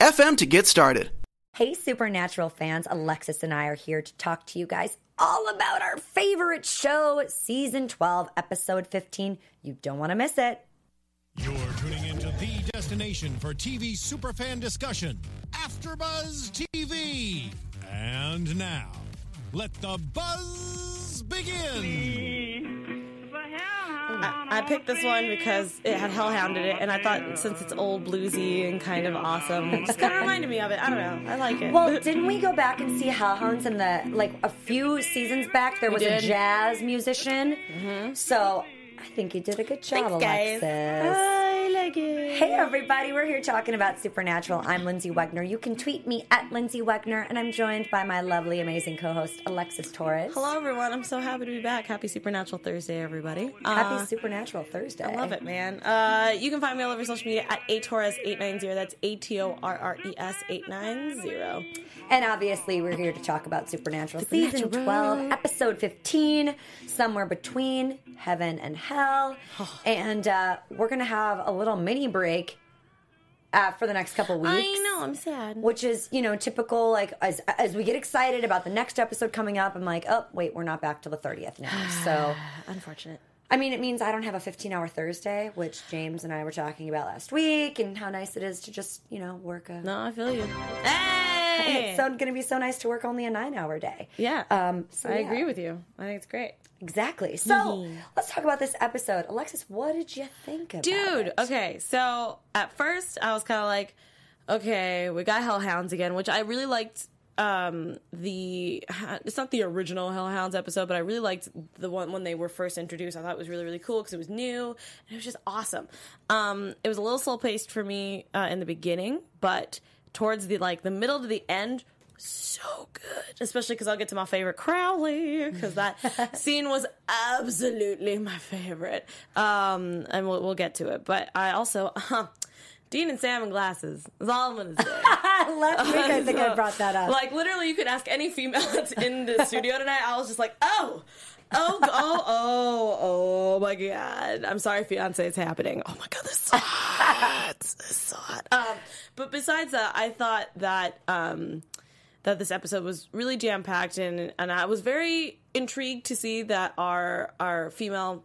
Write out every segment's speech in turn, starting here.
anchor.fm FM to get started. Hey, Supernatural fans, Alexis and I are here to talk to you guys all about our favorite show, Season 12, Episode 15. You don't want to miss it. You're tuning into the destination for TV superfan discussion, AfterBuzz TV. And now, let the buzz begin. I, I picked this one because it had Hellhound in it, and I thought since it's old bluesy and kind of awesome, it just kind of reminded me of it. I don't know. I like it. Well, didn't we go back and see Hellhounds in the, like, a few seasons back? There was a jazz musician. Mm-hmm. So I think you did a good job, Thanks, guys. Alexis. It. Hey everybody, we're here talking about Supernatural. I'm Lyndsey Wegner. You can tweet me at Lyndsey Wegner, and I'm joined by my lovely, amazing co-host Alexis Torres. Hello, everyone. I'm so happy to be back. Happy Supernatural Thursday, everybody. Happy Uh, Supernatural Thursday. I love it, man. Uh, you can find me all over social media at atorres890. That's A T O R R E S 890. And obviously, we're here to talk about Supernatural, season 12, episode 15, somewhere between heaven and hell. and uh, we're going to have a little mini break uh, for the next couple weeks. I know, I'm sad. Which is, you know, typical. Like as as we get excited about the next episode coming up, I'm like, oh wait, we're not back till the 30th now. So, Unfortunate. I mean, it means I don't have a 15 hour Thursday, which James and I were talking about last week, and how nice it is to just, you know, work a. No, I feel you. Hey! It's so going to be so nice to work only a nine hour day. yeah. Um, so I yeah. agree with you. I think it's great. Exactly. So let's talk about this episode. Alexis, what did you think about Dude, it? okay. So at first I was kind of like, okay, we got Hellhounds again, which I really liked. Um, the it's not the original Hellhounds episode, but I really liked the one when they were first introduced. I thought it was really really cool because it was new and it was just awesome. Um, it was a little slow paced for me uh, in the beginning, but towards the like the middle to the end, so good. Especially because I'll get to my favorite Crowley because that scene was absolutely my favorite. Um, and we'll, we'll get to it. But I also Dean and Sam in glasses. Is all I'm gonna say. Last week, I think I brought that up. Like literally, you could ask any female that's in the studio tonight. I was just like, oh. Oh, oh, oh, oh my god. I'm sorry, fiance, it's happening. Oh my god, this is so hot. this is so hot. Um, but besides that, I thought that um, that this episode was really jam packed, and and I was very intrigued to see that our our female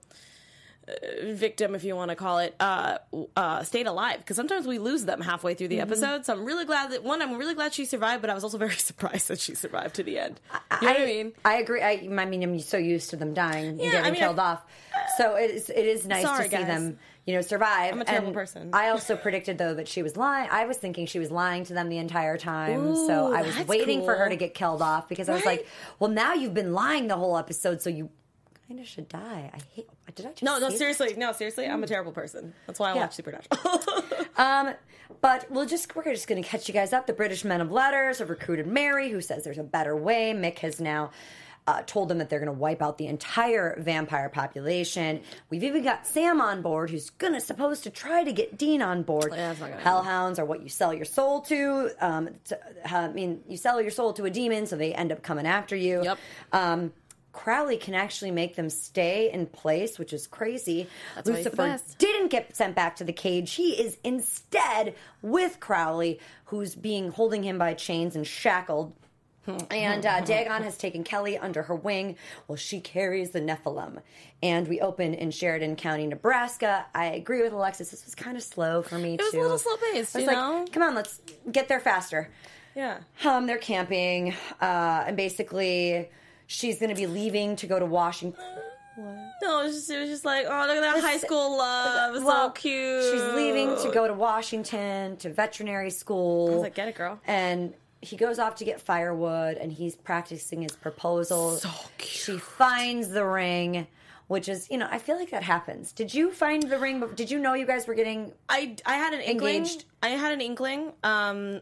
victim, if you want to call it, uh, uh, stayed alive. Because sometimes we lose them halfway through the episode. So I'm really glad that one, I'm really glad she survived, but I was also very surprised that she survived to the end. You know what I mean? I agree. I, I mean, I'm so used to them dying and getting I mean, killed I- off. So it is, it is nice Sorry, to see guys. them, you know, survive. I'm a terrible And person. I also predicted though that she was lying. I was thinking she was lying to them the entire time. so I was waiting for her to get killed off because I was like, well, now you've been lying the whole episode, so you kind of should die. I hate. Did I just No, no, seriously, no, seriously, I'm a terrible person. That's why I Yeah. watch Supernatural. Um, but we'll just we're just going to catch you guys up. The British Men of Letters have recruited Mary, who says there's a better way. Mick has now. Uh, told them that they're going to wipe out the entire vampire population. We've even got Sam on board, who's gonna supposed to try to get Dean on board. Yeah, Hellhounds are what you sell your soul to. Um, to- I mean, you sell your soul to a demon, so they end up coming after you. Yep. Um, Crowley can actually make them stay in place, which is crazy. That's why he's the Lucifer didn't get sent back to the cage. He is instead with Crowley, who's being holding him by chains and shackled. And uh, Dagon has taken Kelly under her wing while she carries the Nephilim. And we open in Sheridan County, Nebraska. I agree with Alexis. This was kind of slow for me, It was a little slow-paced, I was you like, know? come on, let's get there faster. Yeah. Um, they're camping, uh, and basically, she's going to be leaving to go to Washington. No, it was just, it was just like, oh, look at that high school love. It's Well, so cute. She's leaving to go to Washington to veterinary school. I was like, get it, girl. And he goes off to get firewood, and he's practicing his proposal. So cute. She finds the ring, which is, you know, I feel like that happens. Did you find the ring? Did you know you guys were getting? I, I had an inkling. Engaged. I had an inkling. Um,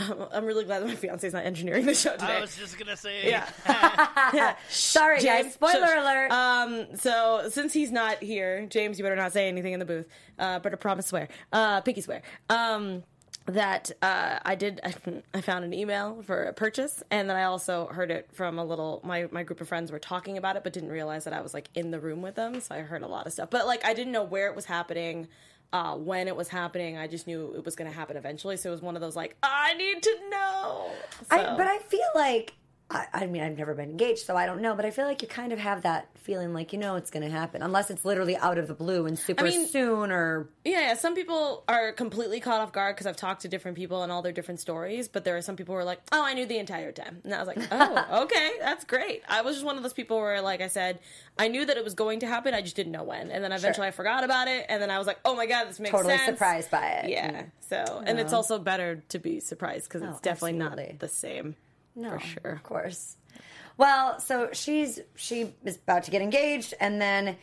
I'm really glad that my fiance's not engineering the show today. I was just gonna say. yeah. Sorry, guys. James, Spoiler shush. alert. Um, so since he's not here, James, you better not say anything in the booth. Uh, better promise swear. Uh, pinky swear. Um, that uh, I did. I, I found an email for a purchase, and then I also heard it from a little. My my group of friends were talking about it, but didn't realize that I was like in the room with them. So I heard a lot of stuff, but like I didn't know where it was happening. Uh, when it was happening, I just knew it was going to happen eventually. So it was one of those like I need to know. I, but I feel like I, I mean I've never been engaged, so I don't know. But I feel like you kind of have that feeling, like you know it's going to happen, unless it's literally out of the blue and super mean- soon, or Yeah, yeah, some people are completely caught off guard because I've talked to different people and all their different stories. But there are some people who are like, "Oh, I knew the entire time," and I was like, "Oh, okay, that's great." I was just one of those people where, like I said, I knew that it was going to happen. I just didn't know when, and then eventually I forgot about it, and then I was like, "Oh my god, this makes sense. totally sense." surprised by it. Yeah. So, and it's also better to be surprised because it's Oh, definitely absolutely. not the same. No, for sure. of course. Well, so she's she is about to get engaged, and then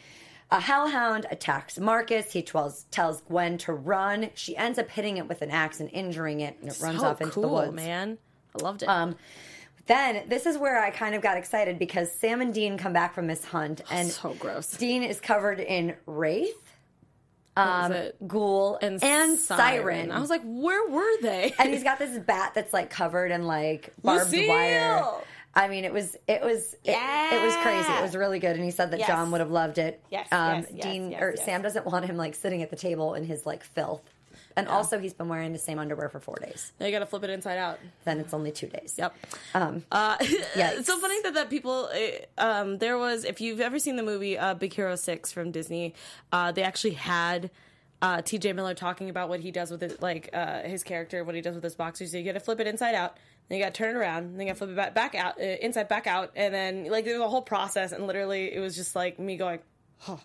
a hellhound attacks Marcus. He tells tells Gwen to run. She ends up hitting it with an axe and injuring it, and it runs off into cool, the woods. man. I loved it. Um, then this is where I kind of got excited because Sam and Dean come back from this hunt, and so gross. Dean is covered in wraith, um, ghoul, and, and siren. I was like, where were they? and he's got this bat that's like covered in like barbed wire. I mean, it was it was it, it was crazy. It was really good, and he said that Yes. John would have loved it. Yes, um, yes, yes, Dean or. Sam doesn't want him like sitting at the table in his like filth, and also he's been wearing the same underwear for four days. now you got to flip it inside out. Then it's only two days. Yep. Um, Uh, Yikes. it's so funny that that people. uh, Um, there was, if you've ever seen the movie uh, Big Hero Six from Disney, uh, they actually had. Uh, T.J. Miller talking about what he does with it, like uh, his character, what he does with his boxers. So you got to flip it inside out, then you got to turn it around, then you got to flip it back, back out, uh, inside back out, and then like there's a whole process. And literally, it was just like me going, "Huh,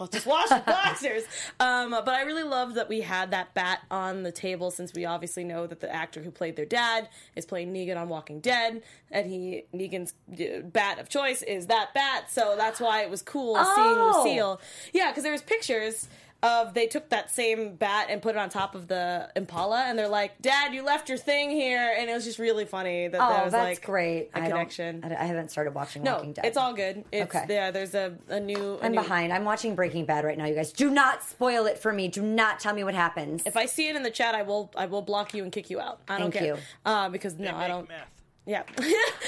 I'll just wash the boxers. Um, but I really love that we had that bat on the table since we obviously know that the actor who played their dad is playing Negan on Walking Dead, and he Negan's uh, bat of choice is that bat. So that's why it was cool Oh. seeing Lucille. Yeah, because there was pictures. Of they took that same bat and put it on top of the Impala, and they're like, "Dad, you left your thing here," and it was just really funny that oh, there was that's like great. a I don't- connection. I, I haven't started watching no, Walking Dead. it's all good. It's Okay. yeah. There's a, a new. a I'm new- behind. I'm watching Breaking Bad right now. You guys, do not spoil it for me. Do not tell me what happens. If I see it in the chat, I will I will block you and kick you out. I don't Thank care. you. Uh, because no, I don't. meth. Yeah,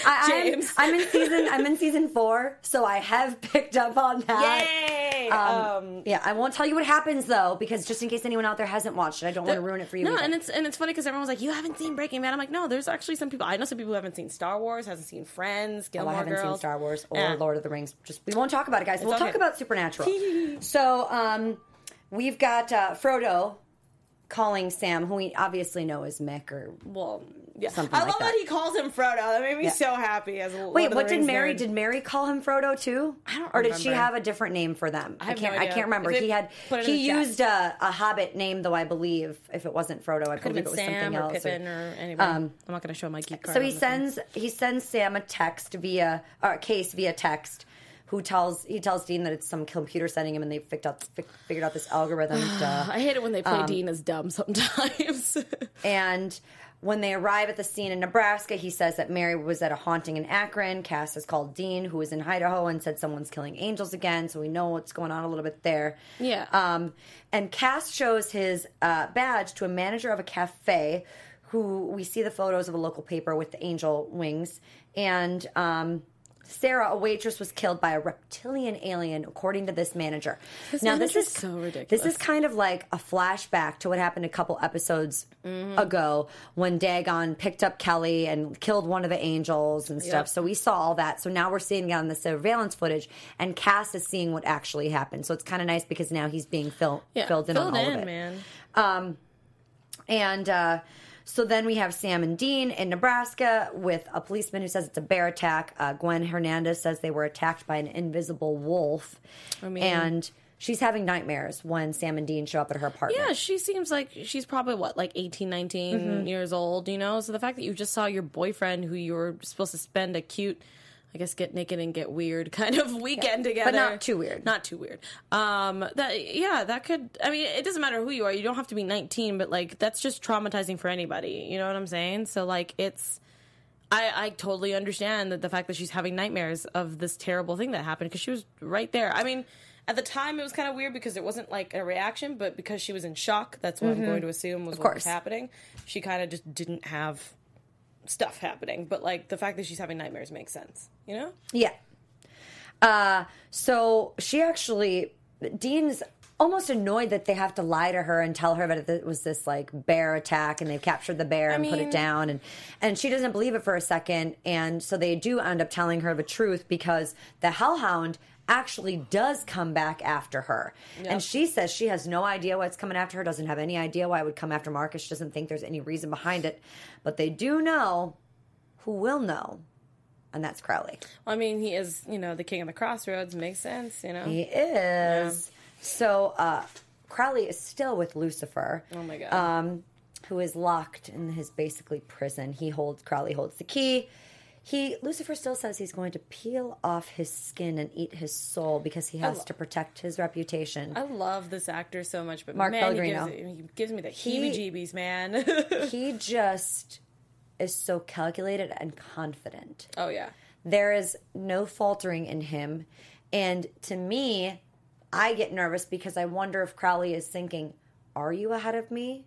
I, James. I'm, I'm in season. I'm in season four, so I have picked up on that. Yay! Um, Um, yeah, I won't tell you what happens though, because just in case anyone out there hasn't watched it, I don't want to ruin it for you. No, either. and it's and it's funny because everyone's like, "You haven't seen Breaking Bad." I'm like, "No, there's actually some people. I know some people who haven't seen Star Wars, hasn't seen Friends, Oh, I haven't Girls, seen Star Wars or Yeah. Lord of the Rings. Just we won't talk about it, guys. we'll all talk about Supernatural. so, um, we've got uh, Frodo calling Sam, who we obviously know is Mick or Well, yeah, Something I like love that. that. he calls him Frodo. That made me Yeah. so happy. As a Wait, Lord of the what did Mary? nerd. Did Mary call him Frodo too? I don't know. Or did she have a different name for them? I, no can't. I idea. can't remember. He had. put it in He used a, a Hobbit name, though I believe if it wasn't Frodo, I believe it was Sam something or else. Pippin or anybody. Um, I'm not going to show my geek card. So he the thing. sends he sends Sam a text via or a case via text. Who tells he tells Dean that it's some computer sending him, and they figured out fi- figured out this algorithm. to, I hate it when they play um, Dean as dumb sometimes. And when they arrive at the scene in Nebraska, he says that Mary was at a haunting in Akron. Cass has called Dean, who is in Idaho, and said someone's killing angels again. So we know what's going on a little bit there. Yeah. Um, and Cass shows his uh, badge to a manager of a cafe who we see the photos of a local paper with the angel wings, and um, Sarah, a waitress, was killed by a reptilian alien, according to this manager. This now, this is so ridiculous. This is kind of like a flashback to what happened a couple episodes ago when Dagon picked up Kelly and killed one of the angels and stuff. Yep. So we saw all that. So now we're seeing it on the surveillance footage, and Cass is seeing what actually happened. So it's kind of nice because now he's being fill- Yeah, filled in on all in, of it. man. And uh, so then we have Sam and Dean in Nebraska with a policeman who says it's a bear attack. Uh, Gwen Hernandez says they were attacked by an invisible wolf. mean- and she's having nightmares when Sam and Dean show up at her apartment. Yeah, she seems like she's probably what, like 18, 19 Mm-hmm. years old, you know? So the fact that you just saw your boyfriend who you were supposed to spend a cute, I guess, get naked and get weird kind of weekend together. But not too weird. Not too weird. Um, that, yeah, that could, I mean, it doesn't matter who you are. You don't have to be 19, but like, that's just traumatizing for anybody. You know what I'm saying? So, like, it's, I, I totally understand that the fact that she's having nightmares of this terrible thing that happened because she was right there. I mean, at the time it was kind of weird because it wasn't like a reaction, but because she was in shock, that's what I'm going to assume was what was happening. She kind of just didn't have stuff happening, but like the fact that she's having nightmares makes sense, you know? Yeah. Uh, so she actually, Dean's almost annoyed that they have to lie to her and tell her that it was this like bear attack and they've captured the bear and put it down and and she doesn't believe it for a second and so they do end up telling her the truth because the hellhound actually does come back after her and she says she has no idea what's coming after her doesn't have any idea why it would come after marcus she doesn't think there's any reason behind it but they do know who will know and that's crowley I mean, he is, you know, the king of the crossroads. Makes sense, you know? He is. So uh, Crowley is still with Lucifer. oh my God. Um, who is locked in his basically prison. He holds Crowley holds the key. He Lucifer still says he's going to peel off his skin and eat his soul because he has to protect his reputation. I love this actor so much, but Mark man, he gives, he gives me the heebie-jeebies, man. he just is so calculated and confident. oh yeah, There is no faltering in him. And to me, I get nervous because I wonder if Crowley is thinking, Are you ahead of me?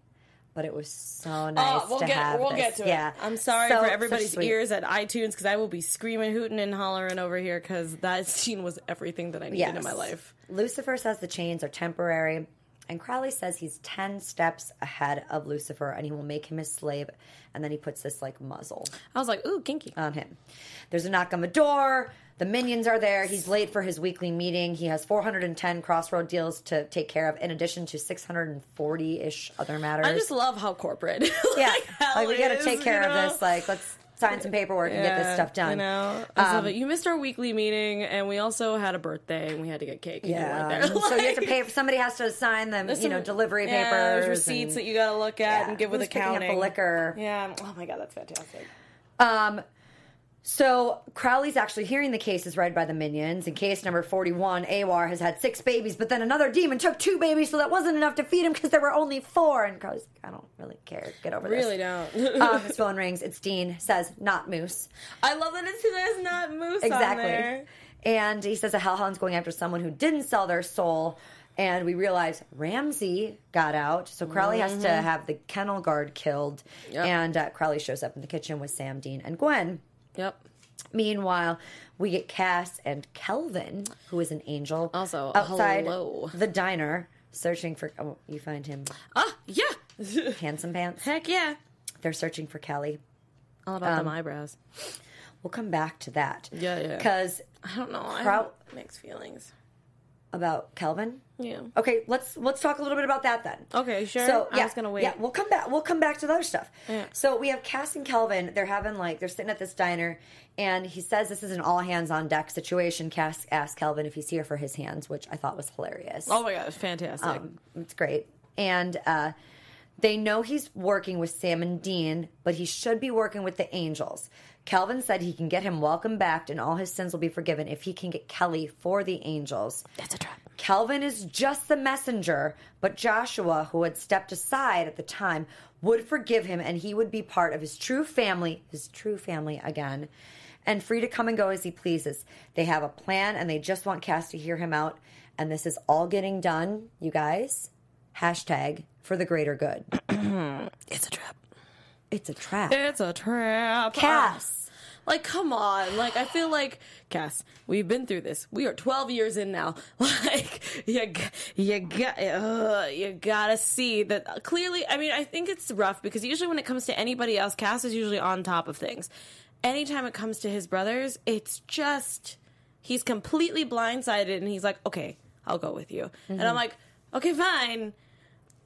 But it was so ah, nice oh, we'll to get have we'll this. get to yeah. it. I'm sorry So- for everybody's sweet. ears at iTunes because I will be screaming, hooting, and hollering over here because that scene was everything that I needed in my life. Lucifer says the chains are temporary, and Crowley says he's 10 steps ahead of Lucifer and he will make him his slave. And then he puts this like muzzle I was like, ooh, kinky. on him. There's a knock on the door. The minions are there. He's late for his weekly meeting. He has 410 crossroad deals to take care of, in addition to 640 ish other matters. I just love how corporate. yeah, like, like we got to take care you of know? this. Like, let's sign some paperwork and get this stuff done. You know, I just love Um, it. You missed our weekly meeting, and we also had a birthday, and we had to get cake. and you Yeah, there. and so you have to Like, pay. Somebody has to sign them. You know, delivery yeah, papers, there's receipts and- that you got to look at Yeah, and give with picking up the accounting. liquor? Yeah. Oh my god, that's fantastic. Um, so Crowley's actually hearing the cases read by the minions. In case number forty-one, Awar has had six babies, but then another demon took two babies, so that wasn't enough to feed him because there were only four. And Crowley's, I don't really care. Get over Really this. Really don't. um, his phone rings. It's Dean. Says not Moose. I love that it's there's not moose on Exactly. And he says a hellhound's going after someone who didn't sell their soul. And we realize Ramsey got out, so Crowley has to have the kennel guard killed. Mm-hmm. Yep. And uh, Crowley shows up in the kitchen with Sam, Dean, and Gwen. Yep. Meanwhile, we get Cass and Kelvin, who is an angel, Also, outside hello. the diner searching for. Oh, you find him, Ah, yeah. handsome pants. Heck yeah. They're searching for Kelly. All about them eyebrows. We'll come back to that. Yeah, yeah. Because I don't know. I Crow- have mixed feelings. About Kelvin. Yeah. Okay, let's let's talk a little bit about that then. Okay, sure. So I yeah, was gonna wait. Yeah, we'll come back. We'll come back to the other stuff. Yeah. So we have Cass and Kelvin. They're having like they're sitting at this diner, and he says this is an all hands on deck situation. Cass asks Kelvin if he's here for his hands, which I thought was hilarious. Oh my god, it's fantastic. Um, it's great. And uh, they know he's working with Sam and Dean, but he should be working with the Angels. Kelvin said he can get him welcome back and all his sins will be forgiven if he can get Kelly for the Angels. That's a trap. Calvin is just the messenger, but Joshua, who had stepped aside at the time, would forgive him and he would be part of his true family, his true family again, and free to come and go as he pleases. They have a plan and they just want Cass to hear him out. And this is all getting done, you guys. Hashtag for the greater good. It's a trap. It's a trap. It's a trap. Cass. Like, come on. Like, I feel like, Cass, we've been through this. We are 12 years in now. Like, you, you got, uh, you gotta see that clearly. I mean, I think it's rough because usually when it comes to anybody else, Cass is usually on top of things. Anytime it comes to his brothers, it's just, he's completely blindsided and he's like, okay, I'll go with you. And I'm like, okay, fine.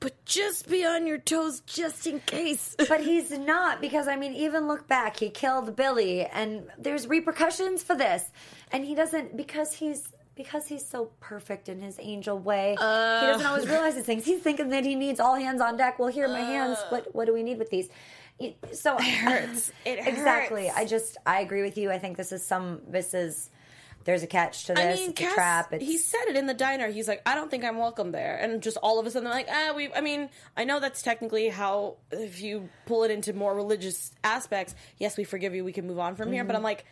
But just be on your toes just in case. But he's not because I mean, even look back, he killed Billie, and there's repercussions for this, and he doesn't because he's because he's so perfect in his angel way. he uh. doesn't always realize these things. He's thinking that he needs all hands on deck. Well, here are my hands. Uh. What what do we need with these? So it hurts. It exactly. hurts. I just I agree with you. I think this is some this is there's a catch to this. I mean, it's a trap. It's, he said it in the diner. He's like, I don't think I'm welcome there. And just all of a sudden, they're like, ah, we. I mean, I know that's technically how, if you pull it into more religious aspects, yes, we forgive you. We can move on from Mm-hmm. here. But I'm like,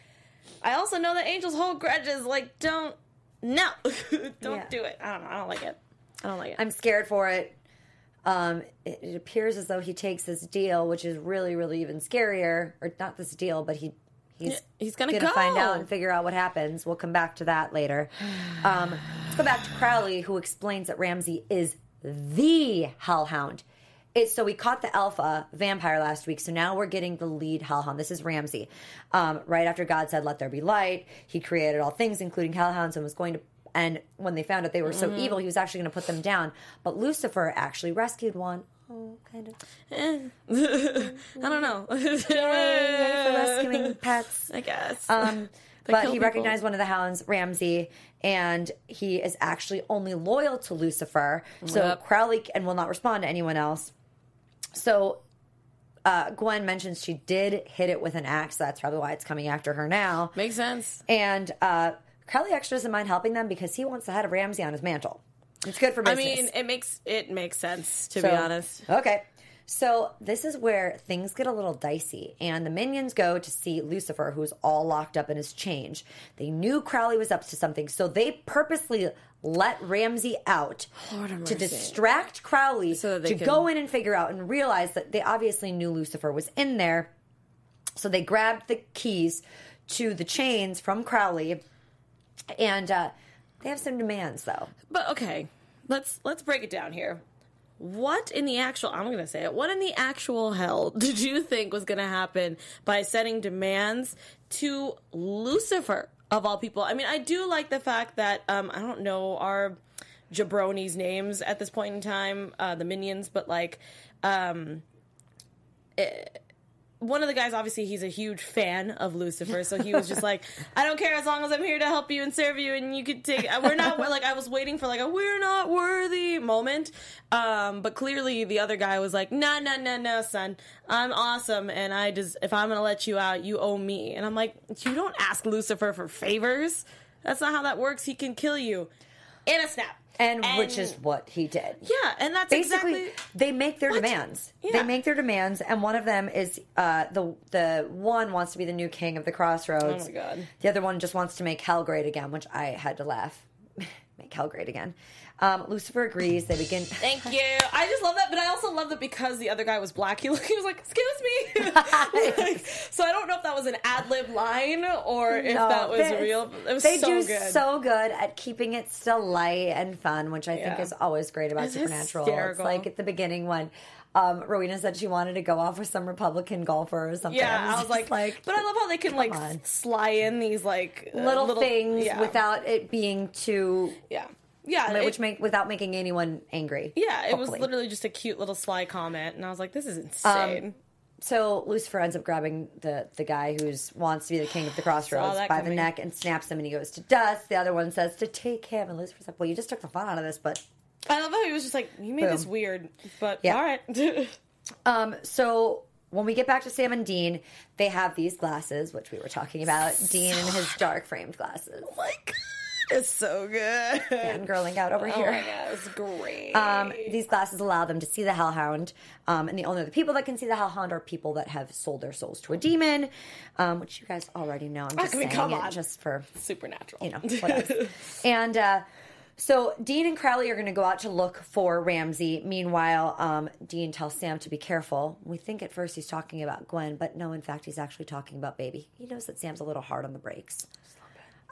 I also know that angels hold grudges. Like, don't, no, don't Yeah. do it. I don't know. I don't like it. I don't like it. I'm scared for it. Um, it, it appears as though he takes this deal, which is really, really even scarier. Or not this deal, but he he's he's gonna gonna find out and figure out what happens. We'll come back to that later. Um, let's go back to Crowley, who explains that Ramsey is the Hellhound. It's so we caught the alpha vampire last week, so now we're getting the lead hellhound. This is Ramsey. Um, right after God said, "Let there be light," He created all things, including hellhounds, and was going to. And when they found out they were so evil, he was actually going to put them down. But Lucifer actually rescued one. Oh, kind of. I don't know. Yay for rescuing pets. I guess. Um, They but kill he people. recognized one of the hounds, Ramsey, and he is actually only loyal to Lucifer. So Yep. Crowley and will not respond to anyone else. So uh, Gwen mentions she did hit it with an axe. That's probably why it's coming after her now. Makes sense. And uh, Crowley actually doesn't mind helping them because he wants the head of Ramsey on his mantle. It's good for me. I mean, it makes it makes sense to So- be honest. Okay. So this is where things get a little dicey, and the minions go to see Lucifer, who's all locked up in his change. They knew Crowley was up to something, so they purposely let Ramsey out to distract Crowley So that they to can- go in and figure out and realize that they obviously knew Lucifer was in there. So they grabbed the keys to the chains from Crowley, and uh, they have some demands, though. But okay, let's let's break it down here. What in the actual I'm going to say it. What in the actual hell did you think was going to happen by setting demands to Lucifer of all people? I mean, I do like the fact that um I don't know our jabronis names at this point in time, uh the minions, but like um one of the guys obviously he's a huge fan of lucifer so he was just like i don't care as long as i'm here to help you and serve you and you could take we're not like i was waiting for like a we're not worthy moment. Um but clearly the other guy was like no no no no son. I'm awesome and i just if i'm gonna let you out you owe me. And i'm like you don't ask lucifer for favors. That's not how that works. He can kill you in a snap And, which is what he did. yeah and that's basically exactly they make their What? demands. Yeah. They make their demands, and one of them is uh, the the one wants to be the new king of the crossroads. Oh my God. The other one just wants to make hell great again, which I had to laugh. make hell great again. Um, Lucifer agrees. They begin. Thank you. I just love that, but I also love that because the other guy was black, he, he was like, "Excuse me." Like, so I don't know if that was an ad lib line or if No, that was they- real. It was they so do good. so good at keeping it still light and fun, which I think is always great about It's Supernatural. hysterical. It's like at the beginning when um, Rowena said she wanted to go off with some Republican golfer or something. yeah, I was just like, like, but I love how they can like on. sly in these like uh, little, things yeah. without it being too yeah, yeah, which it- make without making anyone angry. yeah. It was literally just a cute little sly comment, and I was like, "This is Um, insane." So Lucifer ends up grabbing the the guy who wants to be the king of the crossroads by the neck and snaps him, and he goes to dust. The other one says to take him, and Lucifer's like, "Well, you just took the fun out of this." But I love how he was just like, "You made this weird," but Yeah. all right. um, so when we get back to Sam and Dean, they have these glasses, which we were talking about. Dean and his dark framed glasses. oh my god, it's so good. And girling out over Oh here. my god, it's great. Um, these glasses allow them to see the hellhound, um, and the only other people that can see the hellhound are people that have sold their souls to a demon, um, which you guys already know. I'm just I mean, saying it on. just for Supernatural. you know whatever. and uh, So Dean and Crowley are going to go out to look for Ramsey. Meanwhile, um, Dean tells Sam to be careful. We think at first he's talking about Gwen, but no, in fact, he's actually talking about Baby. He knows that Sam's a little hard on the brakes.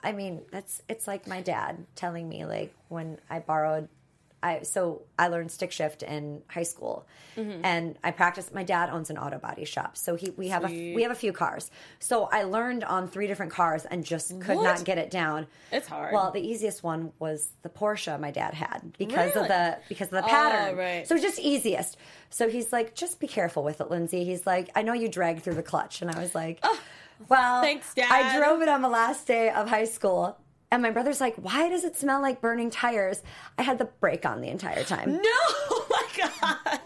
I mean, that's it's like my dad telling me like when I borrowed I so I learned stick shift in high school, Mm-hmm. and I practiced. My dad owns an auto body shop, so he we have a we have a few cars. So I learned on three different cars and just could What? not get it down. It's hard. Well, the easiest one was the Porsche my dad had because Really? of the because of the Oh, pattern. right. So just easiest. So he's like, just be careful with it, Lyndsey. He's like, I know you drag through the clutch, and I was like, well, thanks, Dad. I drove it on the last day of high school. And my brother's like, why does it smell like burning tires? I had the brake on the entire time. No! Oh my god!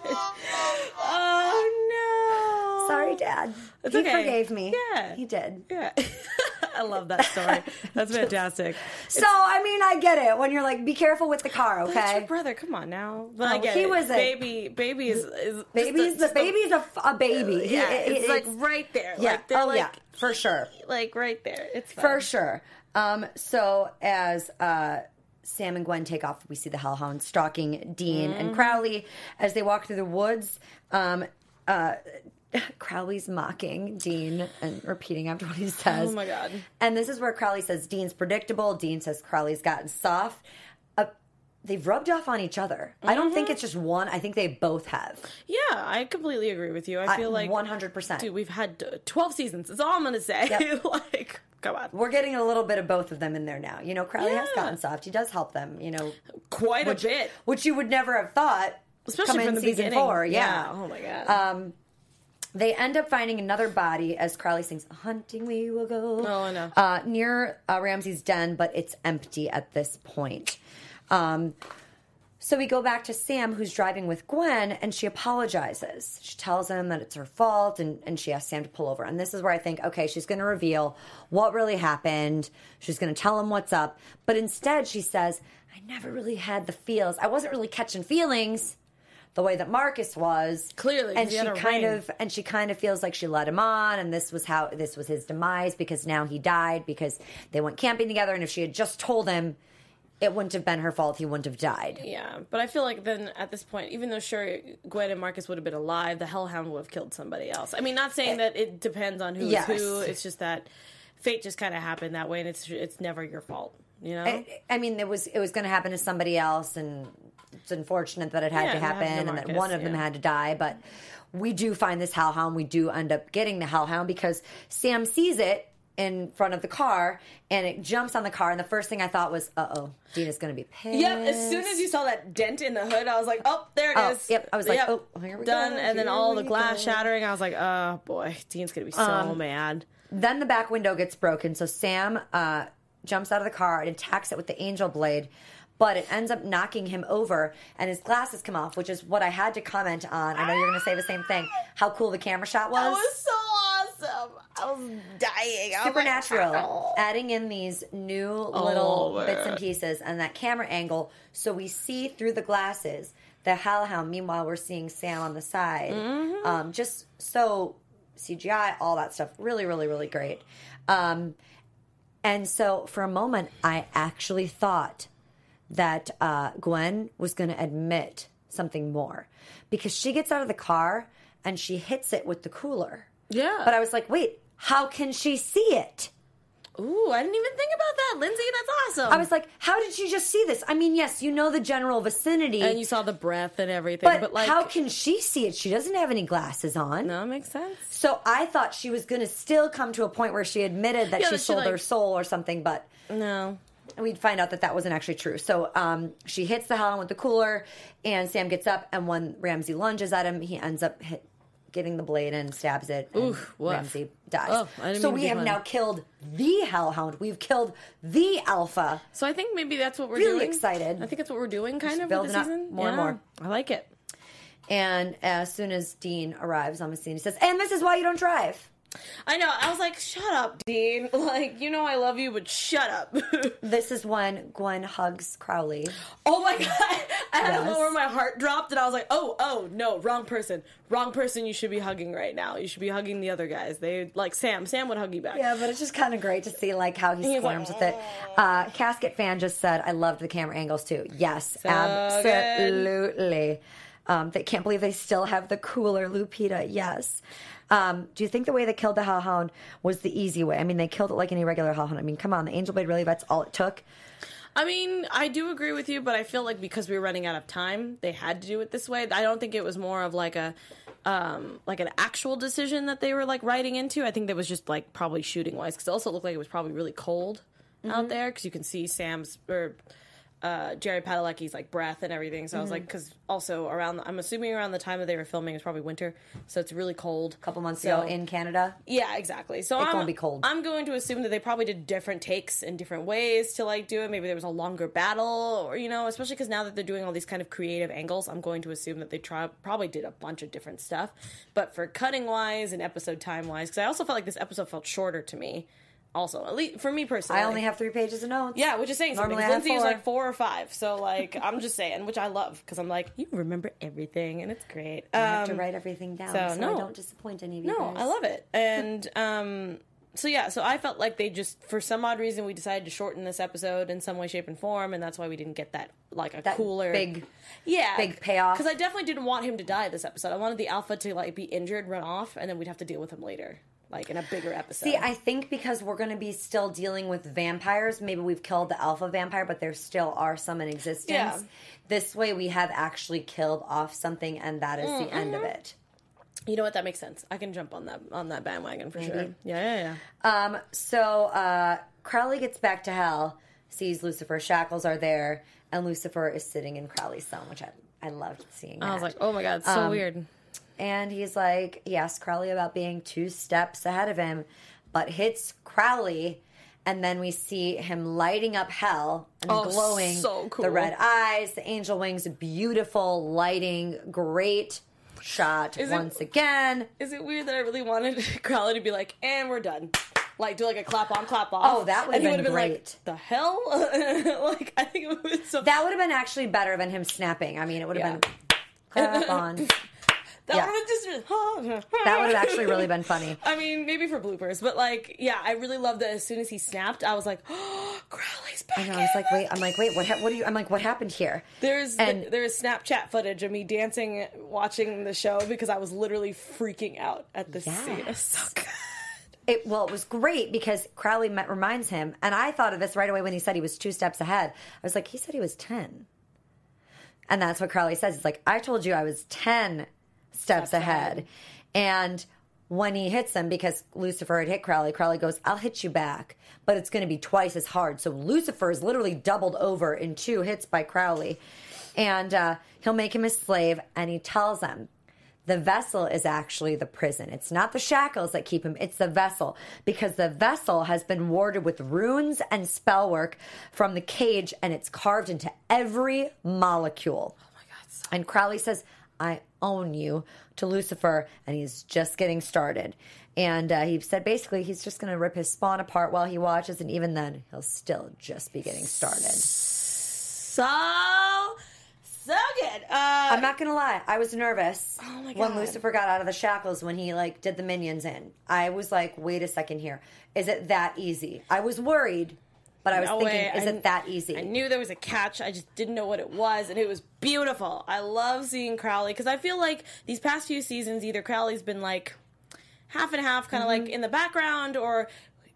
Oh no! Sorry, Dad. It's he okay. forgave me. Yeah. He did. Yeah. I love that story. That's fantastic. So, I mean, I get it when you're like, be careful with the car, That's your okay? brother. Come on now. But I Oh, get he it. was a- baby. Baby is, is Baby's the a- baby's a, a baby. Yeah, it- it's, it- like right there. yeah. Like oh like, yeah, for sure. Like right there. It's For sure. Um, so as uh, Sam and Gwen take off, we see the Hellhound stalking Dean Mm-hmm. and Crowley as they walk through the woods. Um, uh, Crowley's mocking Dean and repeating after what he says. Oh my God. And this is where Crowley says Dean's predictable. Dean says Crowley's gotten soft. Uh, they've rubbed off on each other. I don't Mm-hmm. think it's just one. I think they both have. Yeah, I completely agree with you. I feel like 100%. Dude, we've had uh, twelve seasons. That's all I'm gonna say. Yep. like, come on, We're getting a little bit of both of them in there now. You know, Crowley has gotten soft. He does help them. You know, quite which, a bit, which you would never have thought, especially come from in the season beginning. four. Yeah. Oh my god. Um, they end up finding another body as Crowley sings "Hunting We Will Go." Oh, I know. Uh, near uh, Ramsey's den, but it's empty at this point. Um, so we go back to Sam, who's driving with Gwen, and she apologizes. She tells him that it's her fault, and, and she asks Sam to pull over. And this is where I think, okay, she's going to reveal what really happened. She's going to tell him what's up. But instead, she says, I never really had the feels. I wasn't really catching feelings the way that Marcus was. Clearly, and she kind ring. of and she kind of feels like she led him on, and this was how this was his demise because now he died because they went camping together, and if she had just told him, it wouldn't have been her fault. He wouldn't have died. yeah, but I feel like then at this point, even though sure Gwen and Marcus would have been alive, the Hellhound would have killed somebody else. I mean, not saying eh, that it depends on who's Yes. who. It's just that fate just kind of happened that way, and it's it's never your fault. You know. I, I mean, it was it was going to happen to somebody else, and it's unfortunate that it had Yeah, to happen, and that one of them had to die. But we do find this hellhound. We do end up getting the hellhound because Sam sees it in front of the car, and it jumps on the car. And the first thing I thought was, "Uh oh, Dina's going to be pissed." Yep. As soon as you saw that dent in the hood, I was like, "Oh, there it is." Oh, yep. I was like, "Oh, here we go. done." go, And then all the glass go. shattering. I was like, "Oh boy, Dean's gonna be so Um, mad." Then the back window gets broken, so Sam uh, jumps out of the car and attacks it with the angel blade, but it ends up knocking him over, and his glasses come off, which is what I had to comment on. I know you're going to say the same thing. How cool the camera shot was. That was so awesome. I was dying. I was like, Supernatural, "Oh." adding in these new little man. bits and pieces and that camera angle, so we see through the glasses the hellhound. Meanwhile, we're seeing Sam on the side. Mm-hmm. Um, just so CGI, all that stuff, really, really, really great. Um, and so, for a moment, I actually thought that uh, Gwen was going to admit something more because she gets out of the car and she hits it with the cooler. Yeah. But I was like, wait, how can she see it? Ooh, I didn't even think about that, Lyndsey. That's awesome. I was like, how did she just see this? I mean, yes, you know the general vicinity, and you saw the breath and everything, but, but, like, how can she see it? She doesn't have any glasses on. no, it makes sense. So I thought she was going to still come to a point where she admitted that Yeah, she that she, sold her soul or something, but No. We'd find out that that wasn't actually true. So um, she hits the hellhound with the cooler, and Sam gets up, and when Ramsey lunges at him, he ends up hit, getting the blade and stabs it. And Oof. Ramsey dies. Oh, so we have fun. now killed the hellhound. We've killed the alpha. So I think maybe that's what we're Really doing. excited. I think that's what we're doing, kind Just of, building the up season. more and more. I like it. And as soon as Dean arrives on the scene, he says, "And this is why you don't drive." I know. I was like, shut up, Dean. Like, you know I love you, but shut up. This is when Gwen hugs Crowley. oh my god. I had a moment where my heart dropped and I was like, oh, oh, no, wrong person. Wrong person you should be hugging right now. You should be hugging the other guys. They like Sam. Sam would hug you back. Yeah, but it's just kind of great to see like how he squirms like, with it. Uh, Casket fan just said, "I loved the camera angles too." Yes, So absolutely. Um, they can't believe they still have the cooler Lupita. Yes. Um, do you think the way they killed the Hellhound was the easy way? I mean, they killed it like any regular Hellhound. I mean, come on, the Angel Blade really that's all it took. I mean, I do agree with you, but I feel like because we were running out of time, they had to do it this way. I don't think it was more of like a um like an actual decision that they were like writing into. I think that was just like probably shooting wise because it also looked like it was probably really cold out there because you can see Sam's or uh, Jared Padalecki's like breath and everything. So I was like, because also around, I'm assuming around the time that they were filming, it's probably winter, so it's really cold. A couple months So- ago in Canada. Yeah, exactly. So It's I'm gonna be cold. I'm going to assume that they probably did different takes and different ways to like do it. Maybe there was a longer battle, or you know, especially because now that they're doing all these kind of creative angles, I'm going to assume that they try probably did a bunch of different stuff. But for cutting wise and episode time wise, because I also felt like this episode felt shorter to me. Also, at least for me personally, I only have three pages of notes. yeah, which is saying something. Normally have Lyndsey is like four or five, so like I'm just saying, which I love because I'm like you remember everything and it's great. I have to Um, write everything down so, so, no. I don't disappoint any of you. no, guys. I love it. And um so yeah, so I felt like they just for some odd reason we decided to shorten this episode in some way, shape, and form, and that's why we didn't get that like a That cooler big yeah big payoff. Because I definitely didn't want him to die this episode. I wanted the alpha to like be injured, run off, and then we'd have to deal with him later, like in a bigger episode. See, I think because we're going to be still dealing with vampires, maybe we've killed the alpha vampire, but there still are some in existence. Yeah. This way, we have actually killed off something, and that is the end of Mm-hmm. it. you know what? That makes sense. I can jump on that on that bandwagon for sure. Yeah, yeah, yeah. Um, so uh, Crowley gets back to hell, sees Lucifer. Shackles are there, and Lucifer is sitting in Crowley's cell, which I I loved seeing. That. I was like, oh my god, it's Um, so weird. And he's like, he asks Crowley about being two steps ahead of him, but hits Crowley. And then we see him lighting up hell and Oh, glowing. so cool. The red eyes, the angel wings, beautiful lighting, great shot Is it- once again. Is it weird that I really wanted Crowley to be like, and we're done? Like, do like a clap on, clap off. Oh, that would've And he been great. Like, the hell? like, I think it was so. That would have been actually better than him snapping. I mean, it would have Yeah. been clap on. that yeah. would have just. That would have actually really been funny. I mean, maybe for bloopers, but like, yeah, I really loved that. As soon as he snapped, I was like, "Oh, Crowley's back!" I know. I was like, wait. I'm like, wait. What? Ha- what do you? I'm like, what happened here? There's And- there's Snapchat footage of me dancing, watching the show because I was literally freaking out at this scene. It so good. It, well, it was great because Crowley met, reminds him, and I thought of this right away when he said he was two steps ahead. I was like, he said he was ten, and that's what Crowley says. It's like I told you I was ten steps, ahead. and when he hits him because Lucifer had hit Crowley, Crowley goes, "I'll hit you back, but it's going to be twice as hard." So Lucifer is literally doubled over in two hits by Crowley, and uh, he'll make him his slave, and he tells him the vessel is actually the prison. It's not the shackles that keep him, it's the vessel. Because the vessel has been warded with runes and spell work from the cage and it's carved into every molecule. Oh my God. And Crowley says, I own you to Lucifer, and he's just getting started. And uh, he said basically he's just going to rip his spawn apart while he watches, and even then, he'll still just be getting started. So so good. Uh, I'm not gonna lie, I was nervous Oh my when Lucifer got out of the shackles when he like did the minions in. I was like, wait a second here, is it that easy? I was worried, but I was No thinking, way. is I- it that easy? I knew there was a catch. I just didn't know what it was, and it was beautiful. I love seeing Crowley because I feel like these past few seasons, either Crowley's been like half and half, kind of like mm-hmm. in the background, or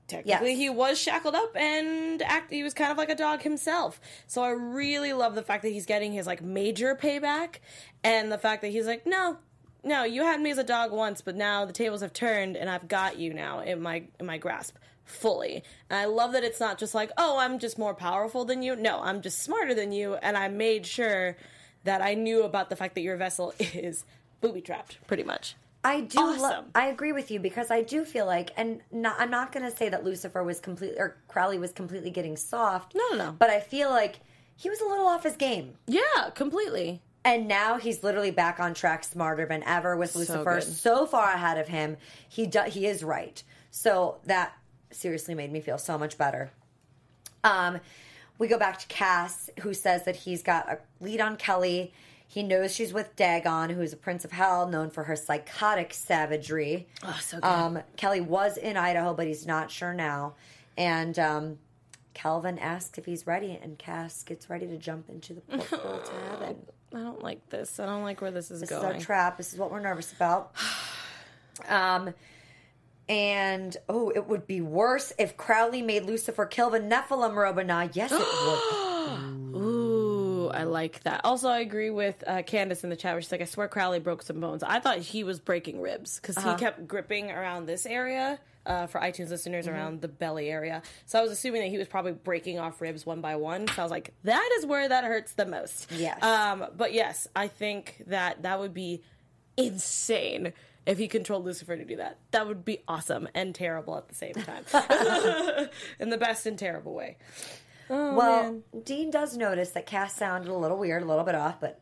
technically Yes. he was shackled up and act. He was kind of like a dog himself. So I really love the fact that he's getting his like major payback, and the fact that he's like, no. No, you had me as a dog once, but now the tables have turned, and I've got you now in my in my grasp fully. And I love that it's not just like, oh, I'm just more powerful than you. No, I'm just smarter than you, and I made sure that I knew about the fact that your vessel is booby trapped, pretty much. I do. lo- Awesome. I agree with you because I do feel like, and not, I'm not going to say that Lucifer was completely or Crowley was completely getting soft. No, no, no. But I feel like he was a little off his game. Yeah, completely. And now he's literally back on track, smarter than ever with Lucifer, good. so far ahead of him. He do, he is right. So that seriously made me feel so much better. Um, we go back to Cass, who says that he's got a lead on Kelly. He knows she's with Dagon, who is a prince of hell, known for her psychotic savagery. Oh, so good. Um, Kelly was in Idaho, but he's not sure now. And um, Calvin asks if he's ready, and Cass gets ready to jump into the portal to heaven. I don't like this. I don't like where this is This is going. our trap. This is what we're nervous about. Um, and oh, it would be worse if Crowley made Lucifer kill the Nephilim, Robina. Yes, it would. Ooh, I like that. Also, I agree with uh, Candace in the chat where she's like, I swear Crowley broke some bones. I thought he was breaking ribs because he kept gripping around this area. Uh, for iTunes listeners around the belly area. So I was assuming that he was probably breaking off ribs one by one. So I was like, that is where that hurts the most. Yes. Um, but yes, I think that that would be insane if he controlled Lucifer to do that. That would be awesome and terrible at the same time. in the best and terrible way. Oh, well, man. Dean does notice that Cass sounded a little weird, a little bit off, but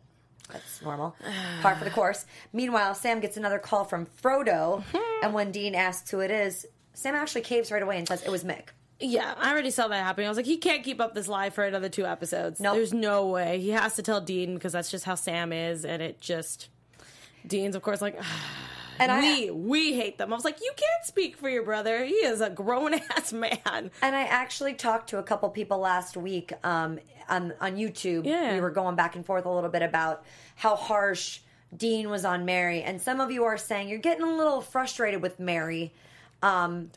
that's normal. Par for the course. Meanwhile, Sam gets another call from Frodo, and when Dean asks who it is, Sam actually caves right away and says it was Mick. Yeah, I already saw that happening. I was like, he can't keep up this lie for another two episodes. Nope. There's no way. He has to tell Dean because that's just how Sam is, and it just. Dean's, of course, like, And I- we we hate them. I was like, you can't speak for your brother. He is a grown ass man. And I actually talked to a couple people last week um, on on YouTube. Yeah. We were going back and forth a little bit about how harsh Dean was on Mary, and some of you are saying you're getting a little frustrated with Mary. Um,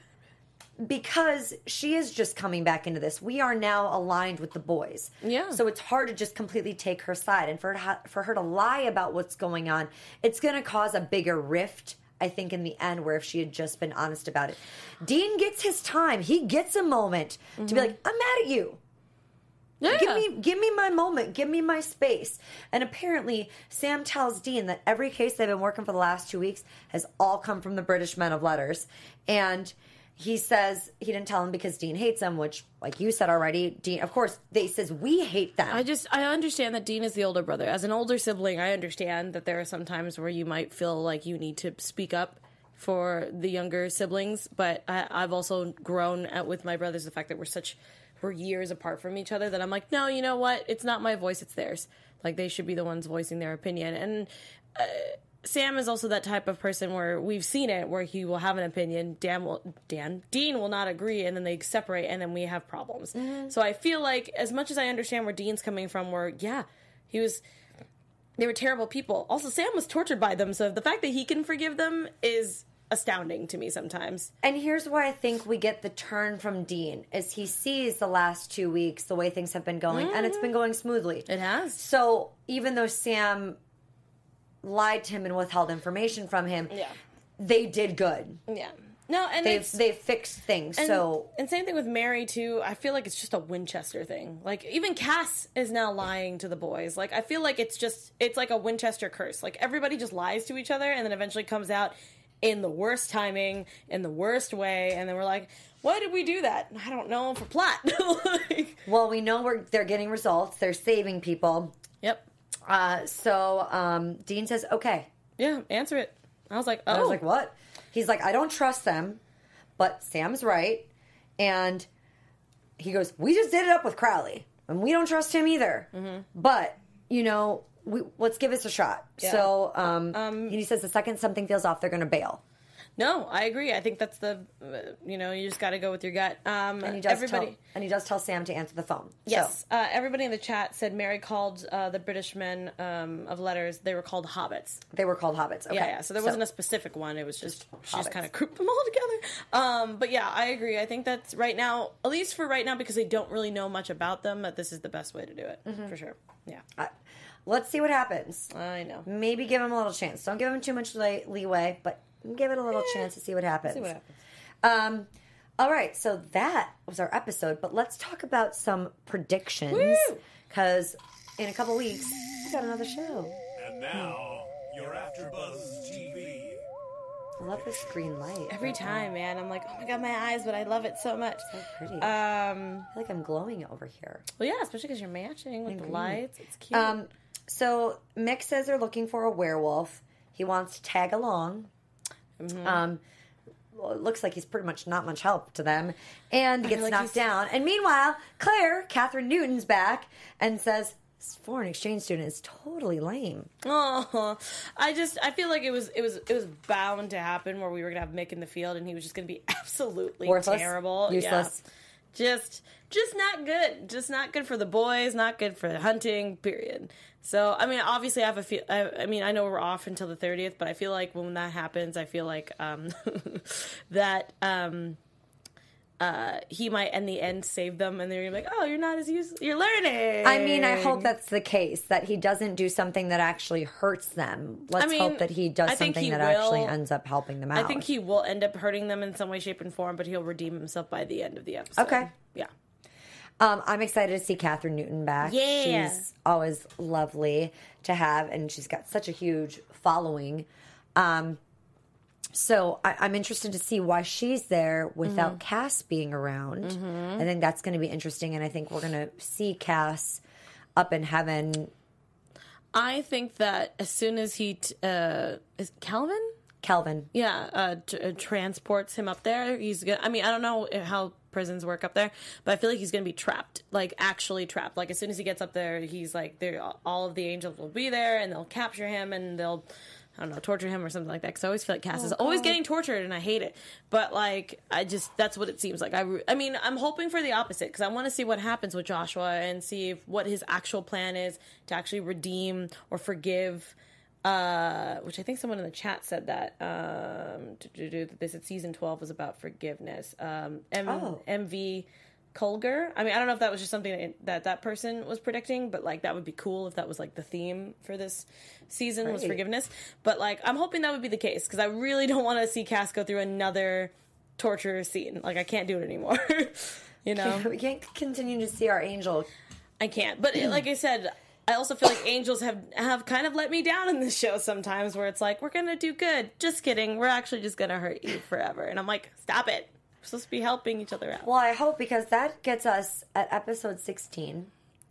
because she is just coming back into this. We are now aligned with the boys. Yeah. So it's hard to just completely take her side. And for, her for her to lie about what's going on, it's going to cause a bigger rift, I think, in the end, where if she had just been honest about it. Dean gets his time. He gets a moment to be mm-hmm. like, I'm mad at you. Yeah. Give me give me my moment. Give me my space. And apparently, Sam tells Dean that every case they've been working for the last two weeks has all come from the British men of letters. And he says he didn't tell him because Dean hates them, which, like you said already, Dean. Of course, they says we hate them. I just I understand that Dean is the older brother. As an older sibling, I understand that there are some times where you might feel like you need to speak up for the younger siblings. But I, I've also grown at, with my brothers the fact that we're such we're years apart from each other that I'm like, no, you know what? It's not my voice; it's theirs. Like they should be the ones voicing their opinion. And uh, Sam is also that type of person where we've seen it, where he will have an opinion. Dan will, Dan, Dean will not agree, and then they separate, and then we have problems. Mm-hmm. So I feel like, as much as I understand where Dean's coming from, where yeah, he was, they were terrible people. Also, Sam was tortured by them, so the fact that he can forgive them is astounding to me sometimes. And here's where I think we get the turn from Dean is he sees the last two weeks the way things have been going, and it's mm-hmm. been going smoothly. It has. So even though Sam lied to him and withheld information from him, Yeah. they did good. Yeah. No, and They've they've fixed things. And, so and same thing with Mary too. I feel like it's just a Winchester thing. Like even Cass is now lying to the boys. Like I feel like it's just it's like a Winchester curse. Like everybody just lies to each other and then eventually comes out in the worst timing, in the worst way, and then we're like, why did we do that? I don't know for plot. like, well, we know we're they're getting results. They're saving people. yep. Uh, so um, Dean says, "Okay." Yeah. Answer it. I was like, oh, I was like, "What?" He's like, "I don't trust them," but Sam's right, and he goes, "We just did it up with Crowley, and we don't trust him either." Mm-hmm. But you know, we, let's give this a shot. So um, and he says the second something feels off, they're going to bail. No, I agree. I think that's the, uh, you know, you just got to go with your gut. Um, And he does everybody. tell, and he does tell Sam to answer the phone. Yes, So, uh, everybody in the chat said Mary called uh, the British men um, of letters. They were called hobbits. they were called hobbits. Okay. Yeah, yeah. So there wasn't a specific one. It was just she just kind of grouped them all together. Um, but yeah, I agree. I think that's right now, at least for right now, because they don't really know much about them. That this is the best way to do it Mm-hmm. for sure. Yeah, Uh, let's see what happens. I know. Maybe give him a little chance. Don't give him too much lay- leeway, but give it a little chance to see what happens. See what happens. Um, all right, so that was our episode, but let's talk about some predictions because in a couple weeks we got another show. And now, your AfterBuzz TV. I love this green light. Every time, man, I'm like, oh my god, my eyes, but I love it so much. so pretty. Um, I feel like I'm glowing over here. well, yeah, especially because you're matching with the lights. It's cute. Um, So Mick says they're looking for a werewolf. He wants to tag along. Mm-hmm. Um, well, it looks like he's pretty much not much help to them, and gets like knocked he's- down. And meanwhile, Claire, Kathryn Newton's back and says, "This foreign exchange student is totally lame." Oh, I just I feel like it was it was it was bound to happen where we were gonna have Mick in the field and he was just gonna be absolutely Worthless? terrible, Useless? Yeah. Just just not good, just not good for the boys, not good for hunting. Period. So I mean, obviously, I have a feel. I, I mean, I know we're off until the thirtieth, but I feel like when that happens, I feel like um, that. Um, uh, he might in the end save them, and they're gonna be like, "Oh, you're not as used. You're learning." I mean, I hope that's the case that he doesn't do something that actually hurts them. Let's mean, hope that he does something he that actually ends up helping them out. I think he will end up hurting them in some way, shape, and form, but he'll redeem himself by the end of the episode. Okay. Yeah. Um, I'm excited to see Kathryn Newton back. Yeah. She's always lovely to have, and she's got such a huge following. Um, so I, I'm interested to see why she's there without Mm-hmm. Cass being around. I think that's going to be interesting, and I think we're going to see Cass up in heaven. I think that as soon as he t- uh, is Calvin, Kelvin. yeah, uh, t- uh, transports him up there, he's gonna. I mean, I don't know how prisons work up there, but I feel like he's gonna be trapped, like actually trapped. Like as soon as he gets up there, he's like, all of the angels will be there, and they'll capture him, and they'll. I don't know, torture him or something like that. Because I always feel like Cass oh, is always getting tortured, and I hate it. But like, I just that's what it seems like. I, re- I mean, I'm hoping for the opposite because I want to see what happens with Joshua and see if, what his actual plan is to actually redeem or forgive uh, which I think someone in the chat said that um, they said season twelve was about forgiveness. Um, M- Oh. MV Colger. I mean, I don't know if that was just something that, that that person was predicting, but like that would be cool if that was like the theme for this season was forgiveness. But like, I'm hoping that would be the case because I really don't want to see Cass go through another torture scene. Like, I can't do it anymore. you know. We can't continue to see our angel. I can't. But it, like I said, I also feel like angels have have kind of let me down in this show sometimes, where it's like we're gonna do good. Just kidding. We're actually just gonna hurt you forever. And I'm like, stop it. We're supposed to be helping each other out. Well, I hope because that gets us at episode 16,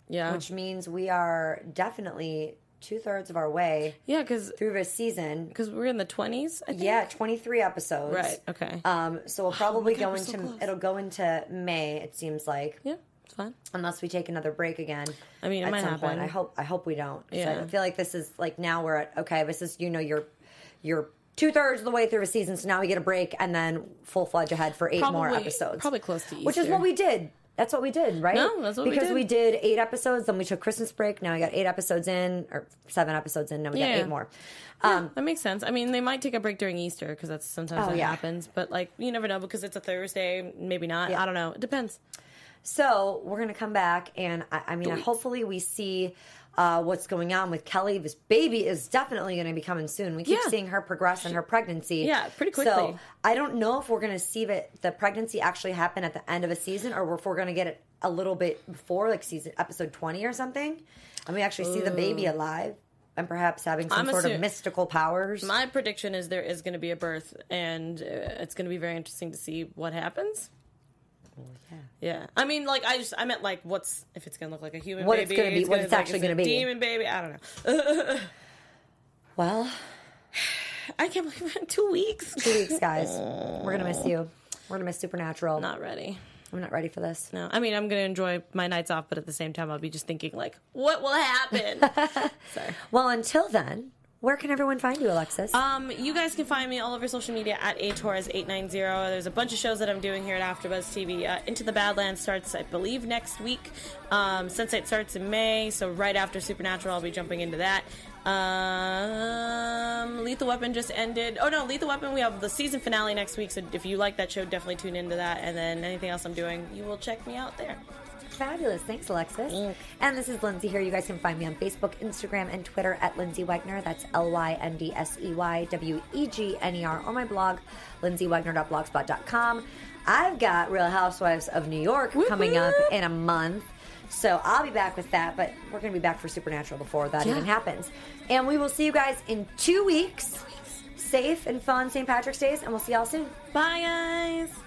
yeah. which means we are definitely two thirds of our way yeah, because through this season. Because we're in the 20s. I think. Yeah, 23 episodes. Right. Okay. Um, so we'll probably God, go into so it'll go into May. It seems like, yeah. It's fine. unless we take another break again. I mean, it at might some happen. point. I hope. I hope we don't. Yeah. I feel like this is like now we're at okay. This is you know you're you're two thirds of the way through a season, so now we get a break and then full fledged ahead for eight more episodes. probably close to Easter. Which is what we did. That's what we did, right? No, that's what we because did. we did eight episodes, then we took Christmas break. Now we got eight episodes in, or seven episodes in. Now we got eight more. Um, that makes sense. I mean, they might take a break during Easter because that's sometimes Oh, that yeah. happens. But like, you never know because it's a Thursday. Maybe not. I don't know. It depends. So we're gonna come back, and I, I mean, hopefully we see uh, what's going on with Kelly. This baby is definitely going to be coming soon. We keep Yeah. seeing her progress in her pregnancy. Yeah, pretty quickly. So quickly. I don't know if we're going to see that the pregnancy actually happen at the end of a season, or if we're going to get it a little bit before, like season episode twenty or something, and we actually see the baby alive and perhaps having some I'm sort of assu- mystical powers. My prediction is there is going to be a birth, and uh, it's going to be very interesting to see what happens. Yeah. Yeah, I mean, like I just I meant like what's if it's going to look like a human baby. What it's gonna be, what it's like, actually is gonna be. demon baby. I don't know. Well, I can't believe it. two weeks. two weeks, guys. We're gonna miss you. We're gonna miss Supernatural. Not ready. I'm not ready for this. No, I mean I'm going to enjoy my nights off, but at the same time I'll be just thinking like, what will happen? Well, until then, where can everyone find you, Alexis? Um, you guys can find me all over social media at atorres890. There's a bunch of shows that I'm doing here at AfterBuzz TV. Uh, Into the Badlands starts, I believe, next week. Um, Sunset starts in May, so right after Supernatural, I'll be jumping into that. Um, Lethal Weapon just ended. Oh no, Lethal Weapon. We have the season finale next week, so if you like that show, definitely tune into that. And then anything else I'm doing, you will check me out there. Fabulous. Thanks, Alexis. And this is Lyndsey here. You guys can find me on Facebook, Instagram, and Twitter at Lyndsey Wegner. That's L Y N D S E Y W E G N E R. Or my blog, lyndseywegner.blogspot.com. I've got Real Housewives of New York coming up in a month. So I'll be back with that, but we're going to be back for Supernatural before that even happens. And we will see you guys in two weeks. Safe and fun St. Patrick's Days, and we'll see y'all soon. Bye, guys.